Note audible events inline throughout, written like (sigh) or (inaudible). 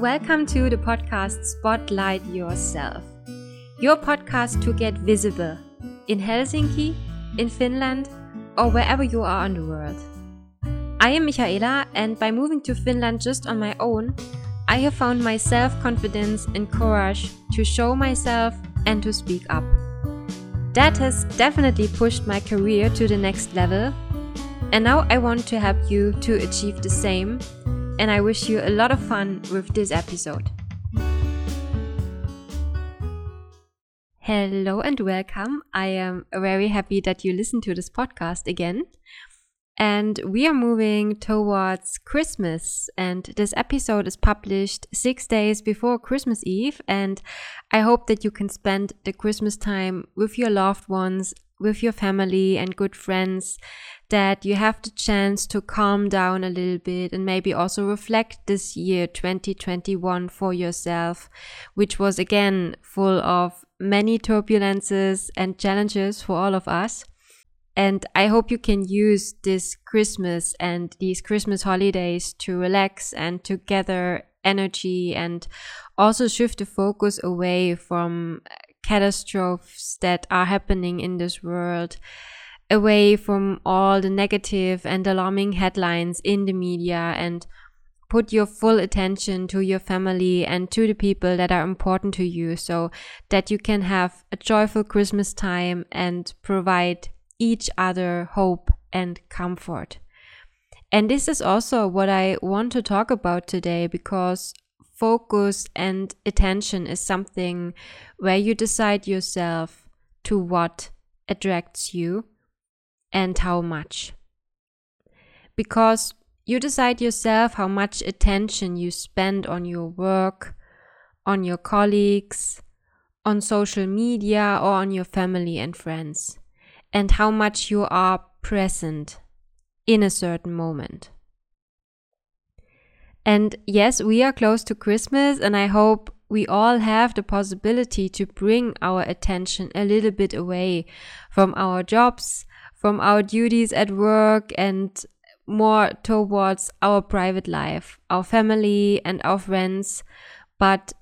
Welcome to the podcast Spotlight Yourself, your podcast to get visible in Helsinki, in Finland, or wherever you are in the world. I am Michaela, and by moving to Finland just on my own, I have found my self confidence and courage to show myself and to speak up. That has definitely pushed my career to the next level, and now I want to help you to achieve the same and I wish you a lot of fun with this episode. Hello and welcome. I am very happy that you listen to this podcast again. And we are moving towards Christmas. And this episode is published six days before Christmas Eve. And I hope that you can spend the Christmas time with your loved ones, with your family and good friends, that you have the chance to calm down a little bit and maybe also reflect this year 2021 for yourself, which was again full of many turbulences and challenges for all of us. And I hope you can use this Christmas and these Christmas holidays to relax and to gather energy and also shift the focus away from catastrophes that are happening in this world away from all the negative and alarming headlines in the media and put your full attention to your family and to the people that are important to you so that you can have a joyful Christmas time and provide each other hope and comfort. And this is also what I want to talk about today because focus and attention is something where you decide yourself to what attracts you and how much. Because you decide yourself how much attention you spend on your work, on your colleagues, on social media, or on your family and friends, and how much you are present in a certain moment. And yes, we are close to Christmas, and I hope we all have the possibility to bring our attention a little bit away from our jobs, from our duties at work and more towards our private life, our family and our friends. But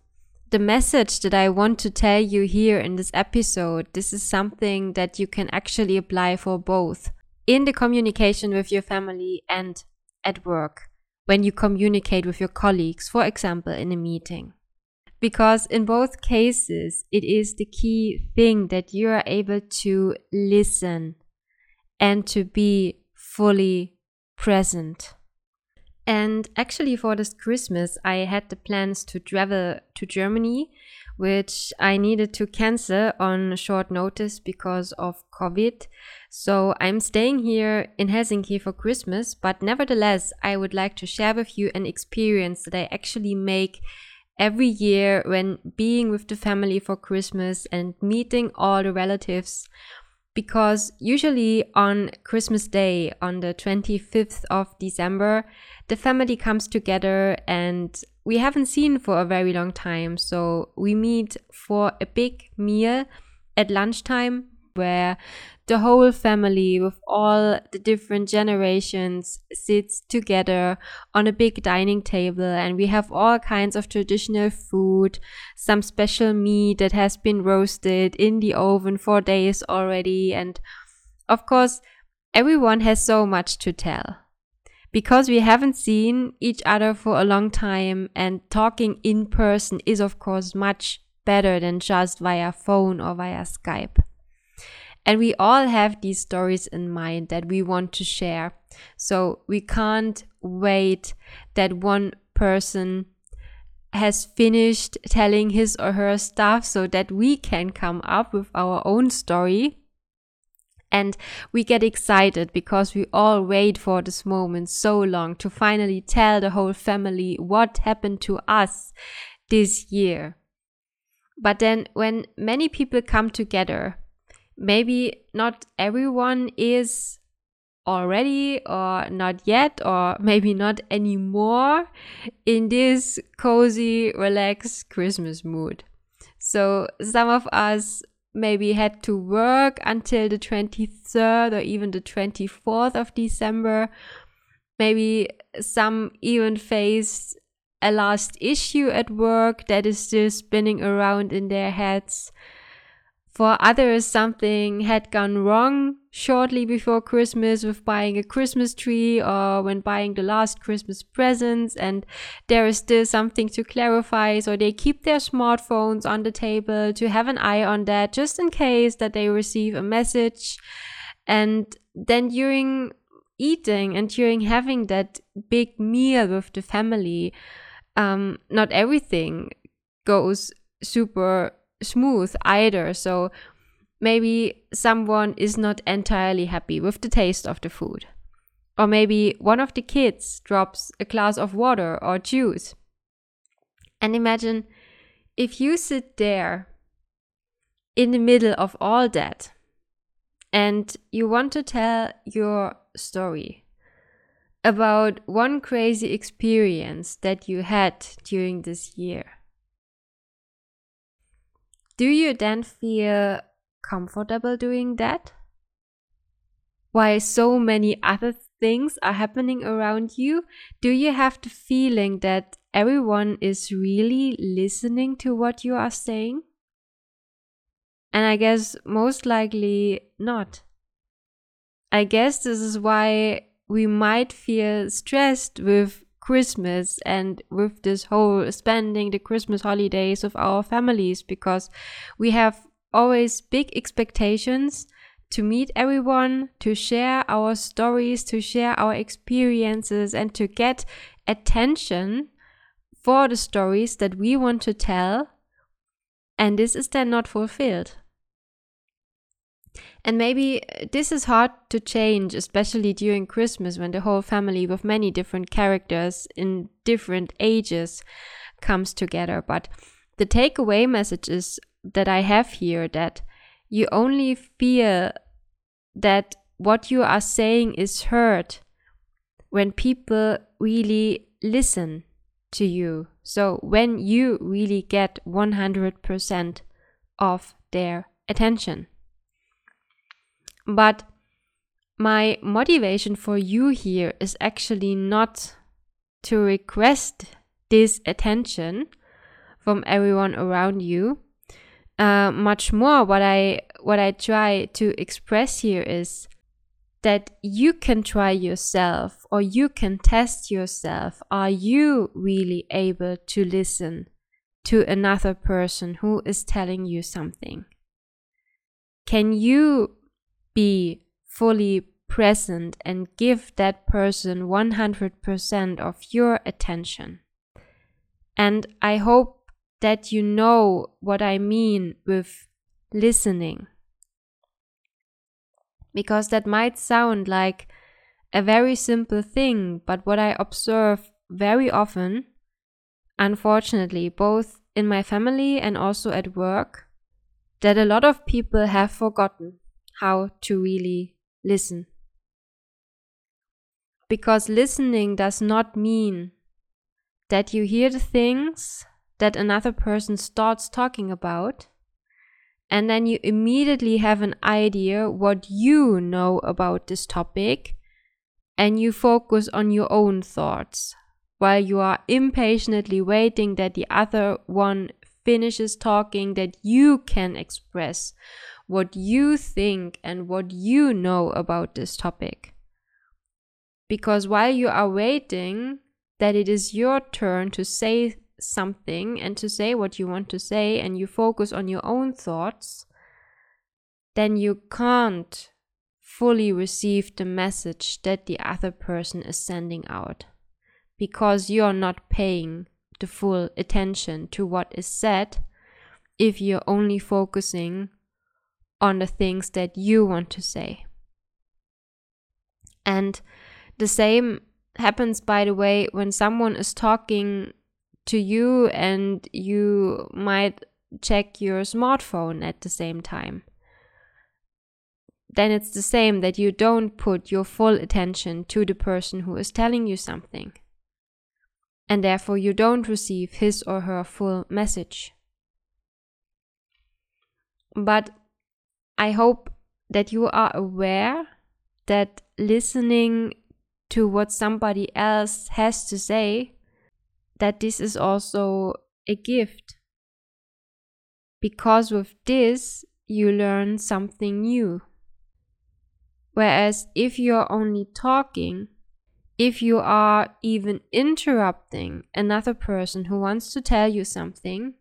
the message that I want to tell you here in this episode, this is something that you can actually apply for both in the communication with your family and at work when you communicate with your colleagues, for example, in a meeting. Because in both cases, it is the key thing that you are able to listen and to be fully present. And actually, for this Christmas, I had the plans to travel to Germany, which I needed to cancel on short notice because of COVID. So I'm staying here in Helsinki for Christmas, but nevertheless, I would like to share with you an experience that I actually make every year when being with the family for Christmas and meeting all the relatives because usually on Christmas Day, on the 25th of December, the family comes together and we haven't seen for a very long time. So we meet for a big meal at lunchtime where the whole family with all the different generations sits together on a big dining table and we have all kinds of traditional food some special meat that has been roasted in the oven for days already and of course everyone has so much to tell because we haven't seen each other for a long time and talking in person is of course much better than just via phone or via Skype. And we all have these stories in mind that we want to share. So we can't wait that one person has finished telling his or her stuff so that we can come up with our own story. And we get excited because we all wait for this moment so long to finally tell the whole family what happened to us this year. But then when many people come together, maybe not everyone is already or not yet or (laughs) maybe not anymore in this cozy relaxed christmas mood so some of us maybe had to work until the 23rd or even the 24th of december maybe some even faced a last issue at work that is still spinning around in their heads. For others, something had gone wrong shortly before Christmas with buying a Christmas tree or when buying the last Christmas presents, and there is still something to clarify. So they keep their smartphones on the table to have an eye on that just in case that they receive a message. And then during eating and during having that big meal with the family, um, not everything goes super smooth either. So maybe someone is not entirely happy with the taste of the food. Or maybe one of the kids drops a glass of water or juice. And imagine if you sit there in the middle of all that and you want to tell your story about one crazy experience that you had during this year. Do you then feel comfortable doing that? While so many other things are happening around you, do you have the feeling that everyone is really listening to what you are saying? And I guess most likely not. I guess this is why we might feel stressed with Christmas and with this whole spending the Christmas holidays with our families because we have always big expectations to meet everyone, to share our stories, to share our experiences, and to get attention for the stories that we want to tell. And this is then not fulfilled. And maybe uh, this is hard to change, especially during Christmas when the whole family with many different characters in different ages comes together. But the takeaway message is that I have here that you only feel that what you are saying is heard when people really listen to you. So when you really get 100% of their attention. But my motivation for you here is actually not to request this attention from everyone around you. Uh, much more, what I what I try to express here is that you can try yourself or you can test yourself. Are you really able to listen to another person who is telling you something? Can you be fully present and give that person 100% of your attention. And I hope that you know what I mean with listening. Because that might sound like a very simple thing, but what I observe very often, unfortunately, both in my family and also at work, that a lot of people have forgotten how to really listen. Because listening does not mean that you hear the things that another person starts talking about and then you immediately have an idea what you know about this topic and you focus on your own thoughts while you are impatiently waiting that the other one finishes talking that you can express what you think and what you know about this topic. Because while you are waiting, that it is your turn to say something and to say what you want to say, and you focus on your own thoughts, then you can't fully receive the message that the other person is sending out because you're not paying the full attention to what is said if you're only focusing on the things that you want to say. And the same happens, by the way, when someone is talking to you and you might check your smartphone at the same time. Then it's the same that you don't put your full attention to the person who is telling you something. And therefore, you don't receive his or her full message. But I hope that you are aware that listening to what somebody else has to say that this is also a gift. Because with this, you learn something new. Whereas if you're only talking, if you are even interrupting another person who wants to tell you something,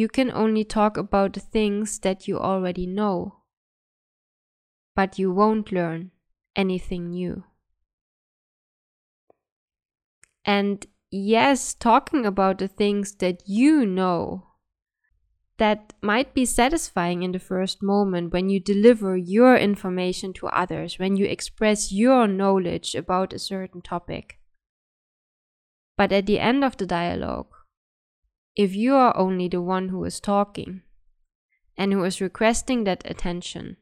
you can only talk about the things that you already know. But you won't learn anything new. And yes, talking about the things that you know that might be satisfying in the first moment when you deliver your information to others, when you express your knowledge about a certain topic. But at the end of the dialogue, if you are only the one who is talking and who is requesting that attention,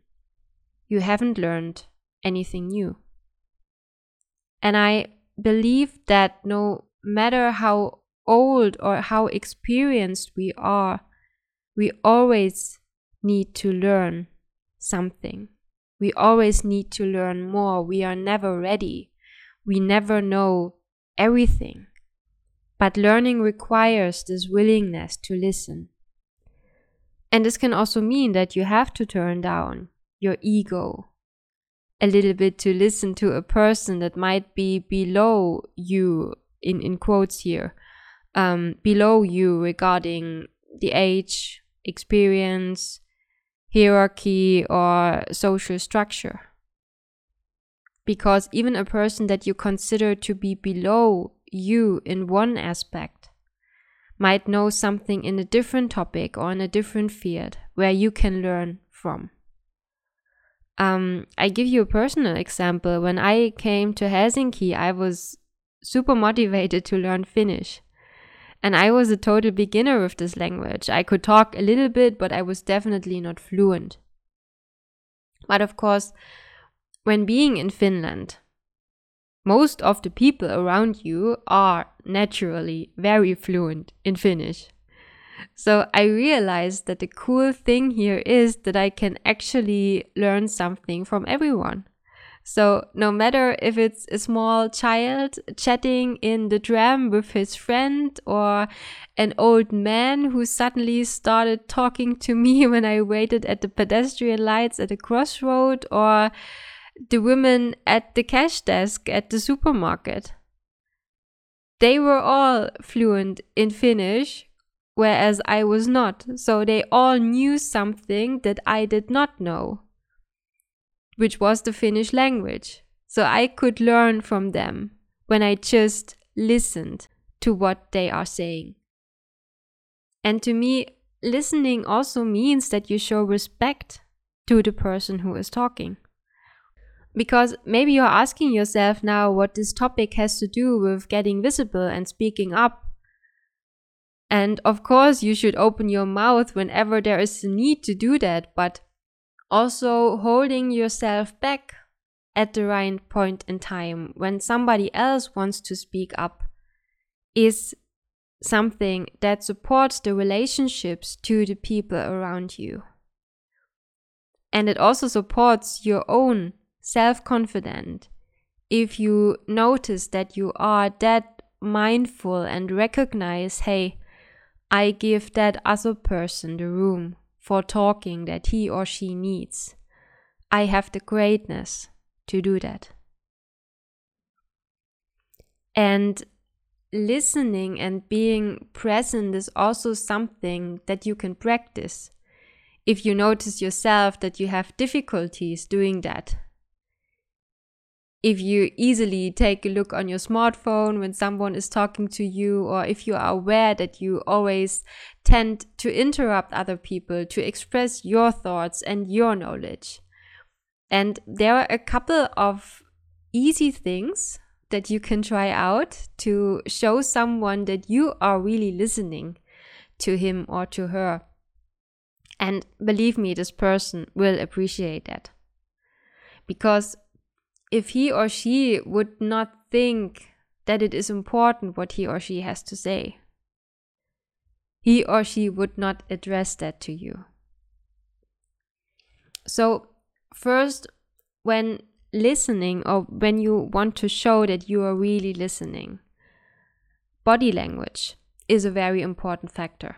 you haven't learned anything new. And I believe that no matter how old or how experienced we are, we always need to learn something. We always need to learn more. We are never ready. We never know everything. But learning requires this willingness to listen. And this can also mean that you have to turn down your ego a little bit to listen to a person that might be below you, in, in quotes here, um, below you regarding the age, experience, hierarchy, or social structure. Because even a person that you consider to be below you in one aspect might know something in a different topic or in a different field where you can learn from. Um, I give you a personal example. When I came to Helsinki, I was super motivated to learn Finnish. And I was a total beginner with this language. I could talk a little bit, but I was definitely not fluent. But of course, when being in Finland, most of the people around you are naturally very fluent in Finnish. So I realized that the cool thing here is that I can actually learn something from everyone. So, no matter if it's a small child chatting in the tram with his friend, or an old man who suddenly started talking to me (laughs) when I waited at the pedestrian lights at a crossroad, or the women at the cash desk at the supermarket. They were all fluent in Finnish, whereas I was not. So they all knew something that I did not know which was the Finnish language. So I could learn from them when I just listened to what they are saying. And to me, listening also means that you show respect to the person who is talking. Because maybe you're asking yourself now what this topic has to do with getting visible and speaking up. And of course, you should open your mouth whenever there is a need to do that, but also, holding yourself back at the right point in time when somebody else wants to speak up is something that supports the relationships to the people around you. And it also supports your own self confidence if you notice that you are that mindful and recognize, hey, I give that other person the room for talking that he or she needs. I have the greatness to do that. And listening and being present is also something that you can practice. If you notice yourself that you have difficulties doing that, if you easily take a look on your smartphone when someone is talking to you, or if you are aware that you always tend to interrupt other people to express your thoughts and your knowledge. And there are a couple of easy things that you can try out to show someone that you are really listening to him or to her. And believe me, this person will appreciate that. Because if he or she would not think that it is important what he or she has to say, he or she would not address that to you. So, first, when listening or when you want to show that you are really listening, body language is a very important factor.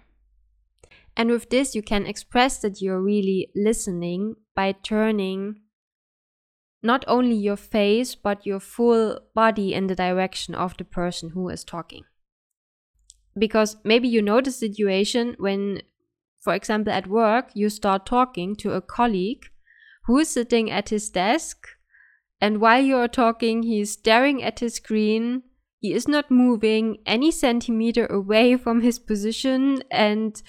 And with this, you can express that you're really listening by turning not only your face, but your full body in the direction of the person who is talking. Because maybe you know the situation when, for example, at work, you start talking to a colleague who is sitting at his desk, and while you are talking, he is staring at his screen. He is not moving any centimeter away from his position, and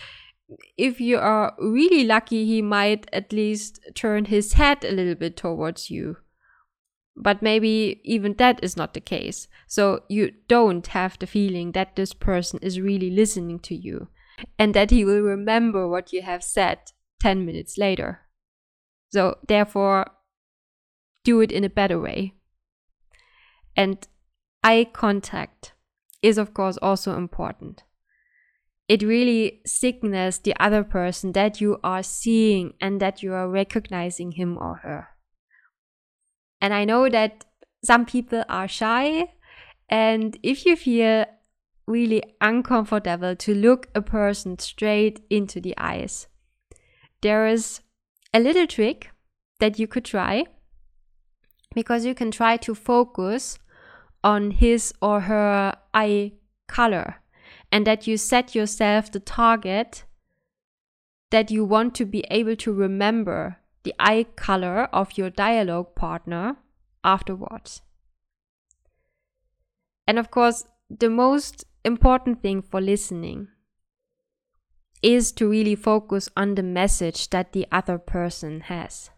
if you are really lucky, he might at least turn his head a little bit towards you. But maybe even that is not the case. So you don't have the feeling that this person is really listening to you and that he will remember what you have said 10 minutes later. So therefore, do it in a better way. And eye contact is, of course, also important it really signals the other person that you are seeing and that you are recognizing him or her. And I know that some people are shy, and if you feel really uncomfortable to look a person straight into the eyes, there is a little trick that you could try because you can try to focus on his or her eye color and that you set yourself the target that you want to be able to remember the eye color of your dialogue partner afterwards. And of course, the most important thing for listening is to really focus on the message that the other person has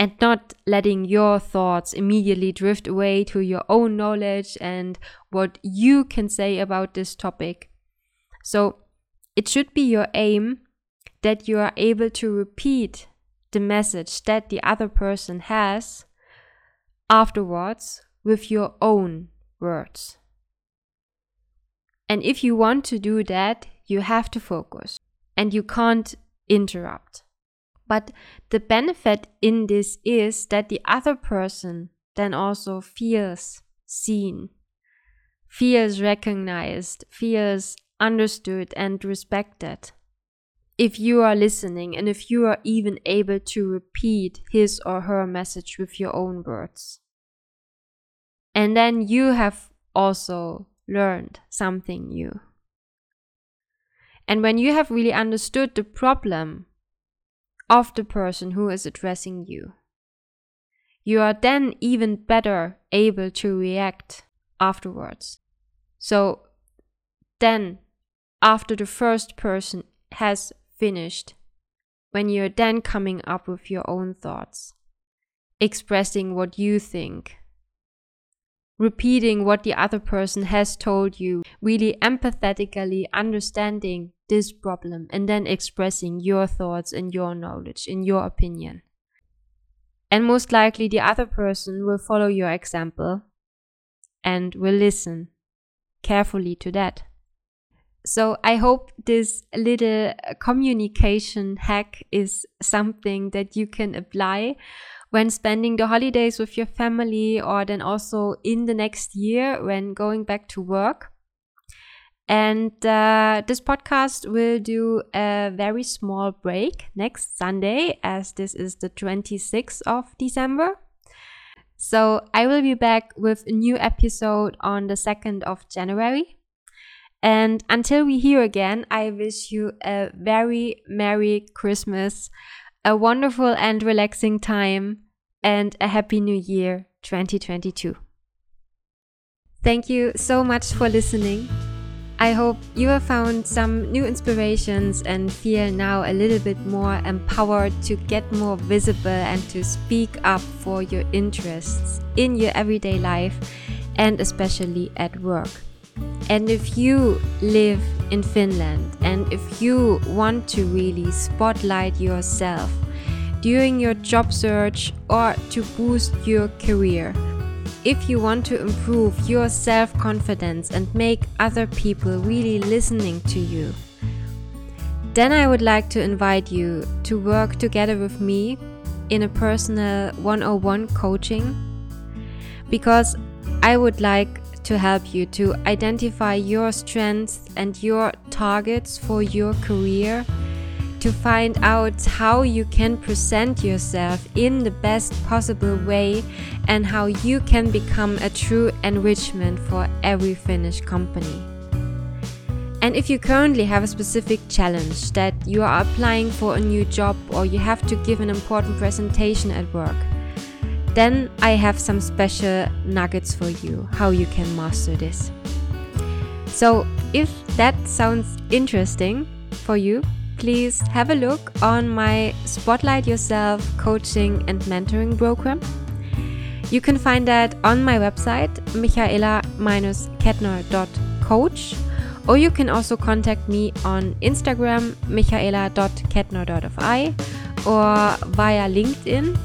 and not letting your thoughts immediately drift away to your own knowledge and what you can say about this topic. So it should be your aim that you are able to repeat the message that the other person has afterwards with your own words. And if you want to do that, you have to focus and you can't interrupt. But the benefit in this is that the other person then also feels seen, feels recognized, feels understood and respected. If you are listening and if you are even able to repeat his or her message with your own words. And then you have also learned something new. And when you have really understood the problem of the person who is addressing you. You are then even better able to react afterwards. So then, after the first person has finished, when you're then coming up with your own thoughts, expressing what you think, repeating what the other person has told you, really empathetically understanding this problem and then expressing your thoughts and your knowledge in your opinion. And most likely the other person will follow your example and will listen carefully to that. So I hope this little communication hack is something that you can apply when spending the holidays with your family or then also in the next year when going back to work. And uh, this podcast will do a very small break next Sunday, as this is the 26th of December. So I will be back with a new episode on the 2nd of January. And until we hear again, I wish you a very Merry Christmas, a wonderful and relaxing time, and a Happy New Year 2022. Thank you so much for listening. I hope you have found some new inspirations and feel now a little bit more empowered to get more visible and to speak up for your interests in your everyday life and especially at work. And if you live in Finland and if you want to really spotlight yourself during your job search or to boost your career, if you want to improve your self confidence and make other people really listening to you, then I would like to invite you to work together with me in a personal 101 coaching because I would like to help you to identify your strengths and your targets for your career, to find out how you can present yourself in the best possible way and how you can become a true enrichment for every Finnish company. And if you currently have a specific challenge that you are applying for a new job or you have to give an important presentation at work, then I have some special nuggets for you how you can master this. So, if that sounds interesting for you, please have a look on my Spotlight Yourself coaching and mentoring program. You can find that on my website, michaela-kettner.coach, or you can also contact me on Instagram, michaela.kettner.fi, or via LinkedIn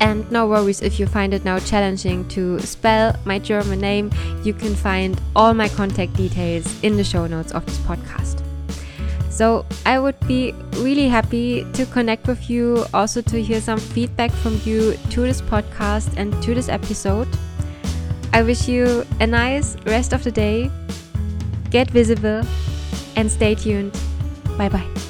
and no worries if you find it now challenging to spell my German name, you can find all my contact details in the show notes of this podcast. So I would be really happy to connect with you, also to hear some feedback from you to this podcast and to this episode. I wish you a nice rest of the day. Get visible and stay tuned. Bye bye.